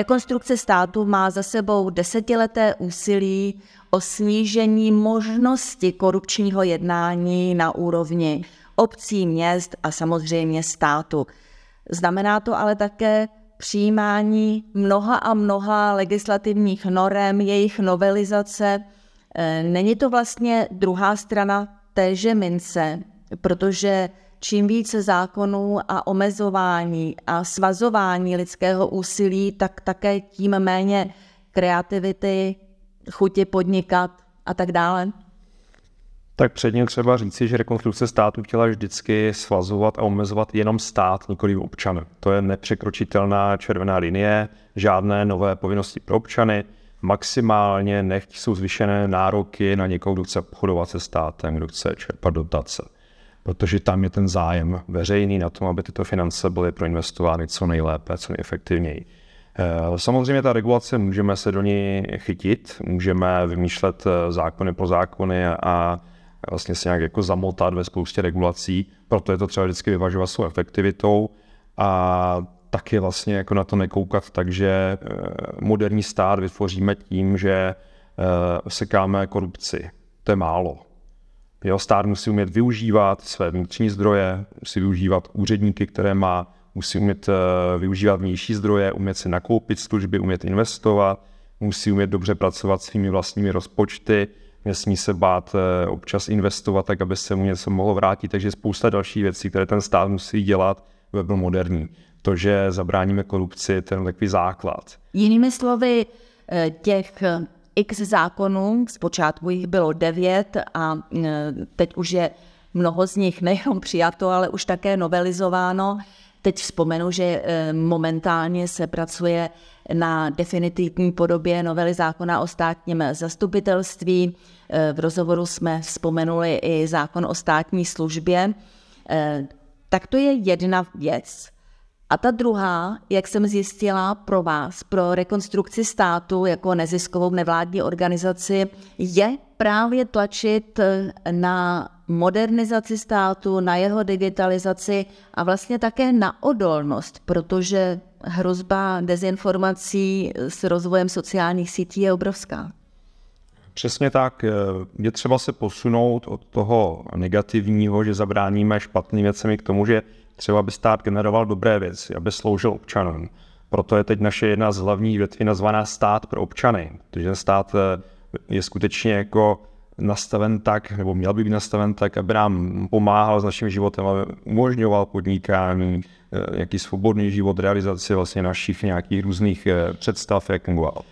Rekonstrukce státu má za sebou desetileté úsilí o snížení možnosti korupčního jednání na úrovni obcí, měst a samozřejmě státu. Znamená to ale také přijímání mnoha a mnoha legislativních norem, jejich novelizace. E, není to vlastně druhá strana téže mince, protože čím více zákonů a omezování a svazování lidského úsilí, tak také tím méně kreativity, chuti podnikat a tak dále? Tak předně třeba říci, že rekonstrukce státu chtěla vždycky svazovat a omezovat jenom stát, nikoli občany. To je nepřekročitelná červená linie, žádné nové povinnosti pro občany, maximálně nechť jsou zvyšené nároky na někoho, kdo chce obchodovat se státem, kdo chce čerpat dotace protože tam je ten zájem veřejný na tom, aby tyto finance byly proinvestovány co nejlépe, co nejefektivněji. Eh, samozřejmě ta regulace, můžeme se do ní chytit, můžeme vymýšlet eh, zákony po zákony a vlastně se nějak jako zamotat ve spoustě regulací, proto je to třeba vždycky vyvažovat svou efektivitou a taky vlastně jako na to nekoukat takže eh, moderní stát vytvoříme tím, že sekáme korupci. To je málo. Jeho stát musí umět využívat své vnitřní zdroje, musí využívat úředníky, které má, musí umět eh, využívat vnější zdroje, umět si nakoupit služby, umět investovat, musí umět dobře pracovat svými vlastními rozpočty, nesmí se bát eh, občas investovat, tak aby se mu něco mohlo vrátit. Takže spousta dalších věcí, které ten stát musí dělat, aby byl moderní. To, že zabráníme korupci, je takový základ. Jinými slovy, eh, těch x zákonů, zpočátku jich bylo devět a e, teď už je mnoho z nich nejenom přijato, ale už také novelizováno. Teď vzpomenu, že e, momentálně se pracuje na definitivní podobě novely zákona o státním zastupitelství. E, v rozhovoru jsme vzpomenuli i zákon o státní službě. Tak to je jedna věc. A ta druhá, jak jsem zjistila pro vás, pro rekonstrukci státu jako neziskovou nevládní organizaci, je právě tlačit eh, na modernizaci státu, na jeho digitalizaci a vlastně také na odolnost, protože hrozba dezinformací s rozvojem sociálních sítí je obrovská. Přesně tak. Eh, je třeba se posunout od toho negativního, že zabráníme špatným věcem k tomu, že třeba aby stát generoval dobré věci, aby sloužil občanům. Proto je teď naše jedna z hlavních větví nazvaná stát pro občany, protože stát eh, je skutečně jako nastaven tak, nebo měl by být nastaven tak, aby nám pomáhal s naším životem, aby umožňoval podnikání, eh, jaký svobodný život, realizaci vlastně našich nějakých různých představ, jak fungoval.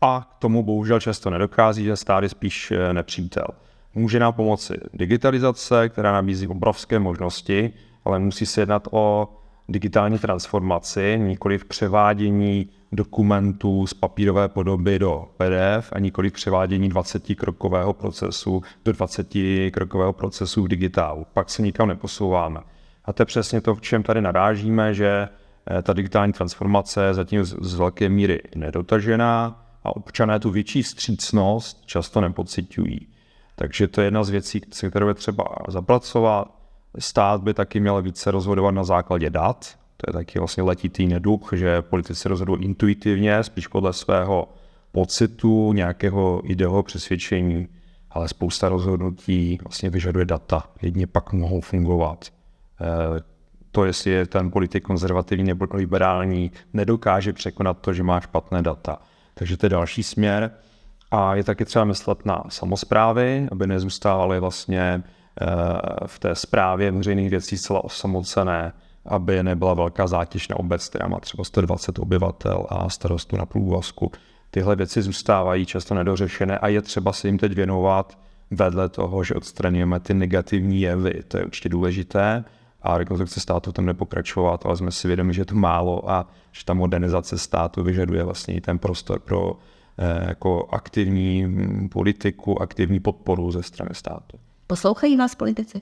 A k tomu bohužel často nedokází, že stát je spíš nepřítel. Může nám pomoci digitalizace, která nabízí obrovské možnosti, ale musí se jednat o digitální transformaci, nikoli v převádění dokumentů z papírové podoby do PDF a nikoli v převádění 20-krokového procesu do 20-krokového procesu v digitálu. Pak se nikam neposouváme. A to je přesně to, v čem tady narážíme, že eh, ta digitální transformace je zatím z velké míry nedotažená a občané tu větší vstřícnost často nepocitují. Takže to je jedna z věcí, se kterou je třeba zapracovat Stát by taky měl více rozhodovat na základě dat. To je taky vlastně letitý neduch, že politici rozhodují intuitivně, spíš podle svého pocitu, nějakého ideového přesvědčení, ale spousta rozhodnutí vlastně vyžaduje data. Jedně pak mohou fungovat. Eh, to, jestli je ten politik konzervativní nebo liberální, nedokáže překonat to, že má špatné data. Takže to je další směr. A je taky třeba myslet na samozprávy, aby nezůstávaly vlastně Eh, v té zprávě veřejných věcí zcela osamocené, aby nebyla velká zátěž na obec, která má třeba 120 obyvatel a starostu na průvazku. Tyhle věci zůstávají často nedořešené a je třeba se jim teď věnovat vedle toho, že odstraňujeme ty negativní jevy. To je určitě důležité, a rekonstrukce státu tam nepokračovat, ale jsme si vědomi, že je to málo a že ta modernizace státu vyžaduje vlastně i ten prostor pro eh, jako aktivní hm, politiku, aktivní podporu ze strany státu. Poslouchají vás politici?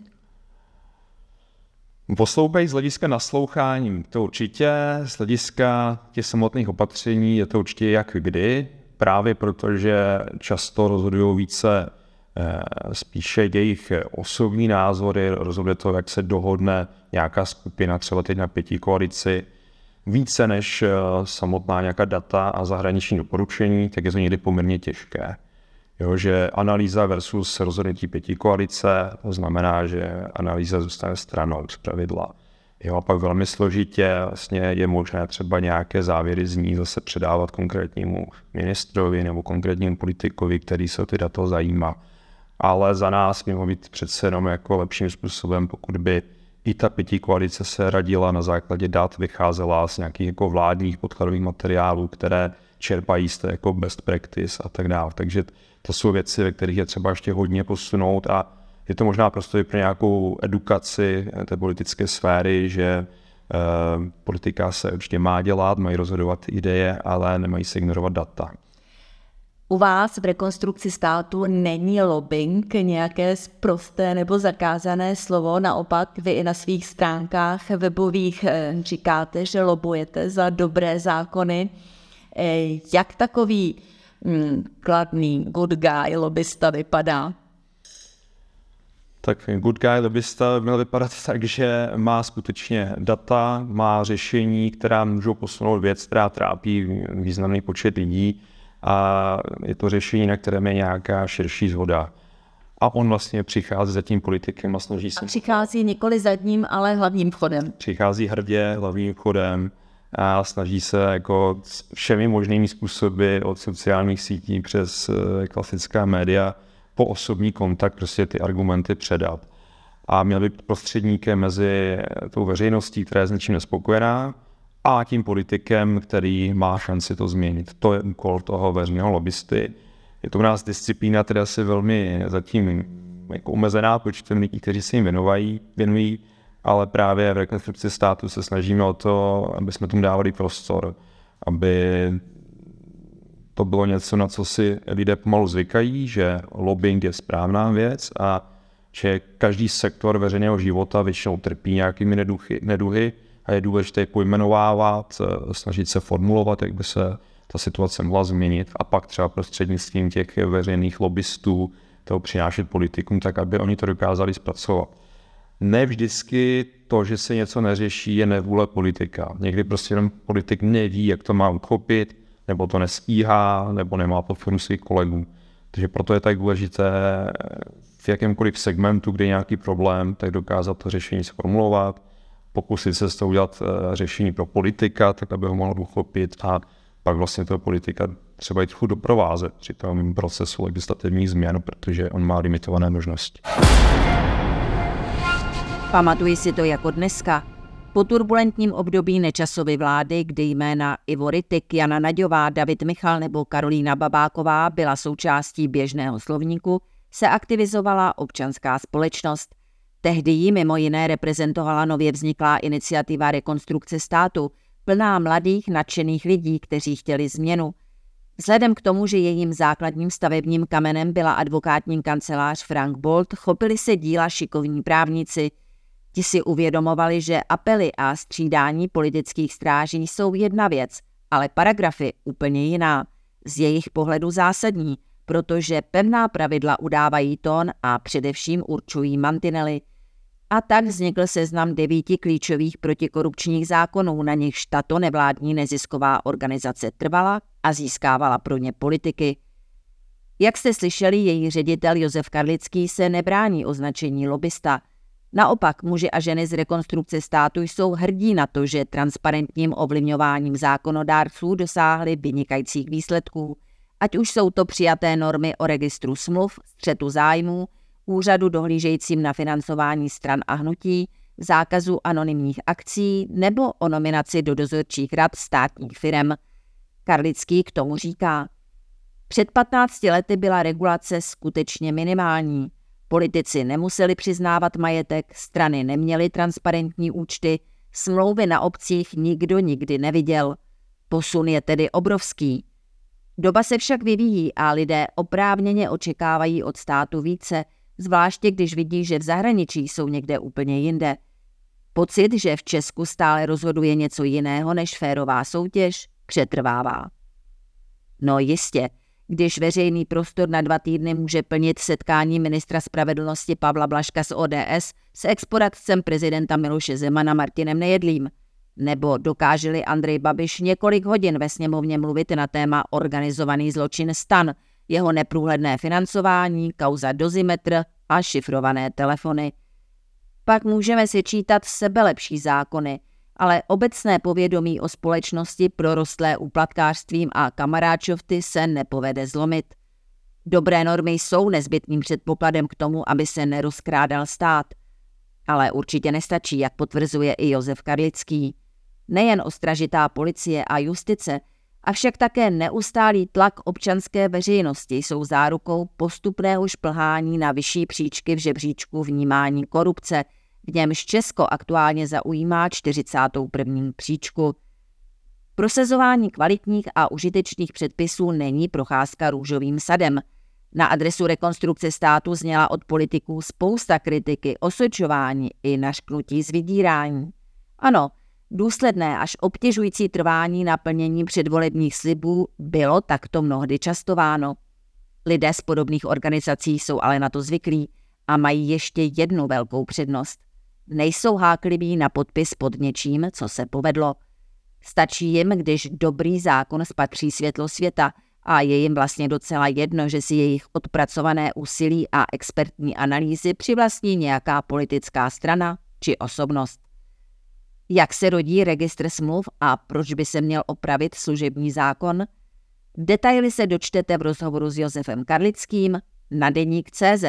Poslouchají z hlediska naslouchání, to určitě, z hlediska těch samotných opatření je to určitě jak kdy, právě protože často rozhodují více spíše jejich osobní názory, rozhoduje to, jak se dohodne nějaká skupina, třeba teď na pěti koalici, více než eh, samotná nějaká data a zahraniční doporučení, tak je to někdy poměrně těžké. Jo, že analýza versus rozhodnutí pěti koalice, to znamená, že analýza zůstane stranou z pravidla. Jo, a pak velmi složitě vlastně je možné třeba nějaké závěry z ní zase předávat konkrétnímu ministrovi nebo konkrétnímu politikovi, který se o ty data zajímá. Ale za nás mělo být přece jenom jako lepším způsobem, pokud by i ta pětí koalice se radila na základě dat, vycházela z nějakých jako vládních podkladových materiálů, které čerpají z jako best practice a tak dále. Takže to jsou věci, ve kterých je třeba ještě hodně posunout a je to možná prostě i pro nějakou edukaci té politické sféry, že uh, politika se určitě má dělat, mají rozhodovat ideje, ale nemají se ignorovat data. U vás v rekonstrukci státu není lobbying nějaké prosté nebo zakázané slovo, naopak vy i na svých stránkách webových eh, říkáte, že lobujete za dobré zákony. Eh, jak takový hm, kladný good guy lobbysta vypadá? Tak good guy lobbysta měl vypadat tak, že má skutečně data, má řešení, která můžou posunout věc, která trápí významný počet lidí a je to řešení, na kterém je nějaká širší zhoda. A on vlastně přichází za tím politikem a snaží se... A přichází nikoli zadním, ale hlavním vchodem. Přichází hrdě hlavním vchodem a snaží se jako všemi možnými způsoby od sociálních sítí přes eh, klasická média po osobní kontakt prostě ty argumenty předat. A měl být prostředníkem mezi tou veřejností, která je s něčím nespokojená, a tím politikem, který má šanci to změnit. To je úkol toho veřejného lobbysty. Je to u nás disciplína, která se velmi zatím jako omezená počtem lidí, kteří se jim věnovají, věnují, ale právě v rekonstrukci státu se snažíme o to, aby jsme tomu dávali prostor, aby to bylo něco, na co si lidé pomalu zvykají, že lobbying je správná věc a že každý sektor veřejného života většinou trpí nějakými neduchy, neduhy a je důležité pojmenovávat, eh, snažit se formulovat, jak by se ta situace mohla změnit a pak třeba prostřednictvím těch veřejných lobbystů toho přinášet politikům, tak aby oni to dokázali zpracovat. Ne vždycky to, že se něco neřeší, je nevůle politika. Někdy prostě jenom politik neví, jak to má uchopit, nebo to nestíhá, nebo nemá podporu svých kolegů. Takže proto je tak důležité v jakémkoliv segmentu, kde je nějaký problém, tak dokázat to řešení sformulovat, pokusit se s to udělat eh, řešení pro politika, tak aby ho mohl uchopit a pak vlastně toho politika třeba i trochu doprovázet při tom procesu legislativních změn, protože on má limitované možnosti. Pamatuji si to jako dneska. Po turbulentním období nečasovy vlády, kdy jména Ivo Rytik, Jana Naďová, David Michal nebo Karolína Babáková byla součástí běžného slovníku, se aktivizovala občanská společnost. Tehdy ji mimo jiné reprezentovala nově vzniklá iniciativa rekonstrukce státu, plná mladých nadšených lidí, kteří chtěli změnu. Vzhledem k tomu, že jejím základním stavebním kamenem byla advokátní kancelář Frank Bolt, chopili se díla šikovní právníci – Ti si uvědomovali, že apely a střídání politických stráží jsou jedna věc, ale paragrafy úplně jiná. Z jejich pohledu zásadní, protože pevná pravidla udávají tón a především určují mantinely. A tak vznikl seznam devíti klíčových protikorupčních zákonů, na nichž tato nevládní nezisková organizace trvala a získávala pro ně politiky. Jak jste slyšeli, její ředitel Josef Karlický se nebrání označení lobista – Naopak muži a ženy z rekonstrukce státu jsou hrdí na to, že transparentním ovlivňováním zákonodárců dosáhli vynikajících výsledků, ať už jsou to přijaté normy o registru smluv, střetu zájmů, úřadu dohlížejícím na financování stran a hnutí, zákazu anonymních akcí nebo o nominaci do dozorčích rad státních firm. Karlický k tomu říká. Před 15 lety byla regulace skutečně minimální – Politici nemuseli přiznávat majetek, strany neměly transparentní účty, smlouvy na obcích nikdo nikdy neviděl. Posun je tedy obrovský. Doba se však vyvíjí a lidé oprávněně očekávají od státu více, zvláště když vidí, že v zahraničí jsou někde úplně jinde. Pocit, že v Česku stále rozhoduje něco jiného než férová soutěž, přetrvává. No jistě, když veřejný prostor na dva týdny může plnit setkání ministra spravedlnosti Pavla Blaška z ODS s exporadcem prezidenta Miloše Zemana Martinem Nejedlým. Nebo dokáželi Andrej Babiš několik hodin ve sněmovně mluvit na téma organizovaný zločin stan, jeho neprůhledné financování, kauza dozimetr a šifrované telefony. Pak můžeme si čítat sebelepší zákony – ale obecné povědomí o společnosti prorostlé úplatkářstvím a kamaráčovty se nepovede zlomit. Dobré normy jsou nezbytným předpokladem k tomu, aby se nerozkrádal stát. Ale určitě nestačí, jak potvrzuje i Josef Karlický. Nejen ostražitá policie a justice, avšak také neustálý tlak občanské veřejnosti jsou zárukou postupného šplhání na vyšší příčky v žebříčku vnímání korupce – v němž Česko aktuálně zaujímá 41. příčku. Prosazování kvalitních a užitečných předpisů není procházka růžovým sadem. Na adresu rekonstrukce státu zněla od politiků spousta kritiky, osočování i našknutí z vydírání. Ano, důsledné až obtěžující trvání naplnění předvolebních slibů bylo takto mnohdy častováno. Lidé z podobných organizací jsou ale na to zvyklí a mají ještě jednu velkou přednost – nejsou hákliví na podpis pod něčím, co se povedlo. Stačí jim, když dobrý zákon spatří světlo světa a je jim vlastně docela jedno, že si jejich odpracované úsilí a expertní analýzy přivlastní nějaká politická strana či osobnost. Jak se rodí registr smluv a proč by se měl opravit služební zákon? Detaily se dočtete v rozhovoru s Josefem Karlickým na deník CZ.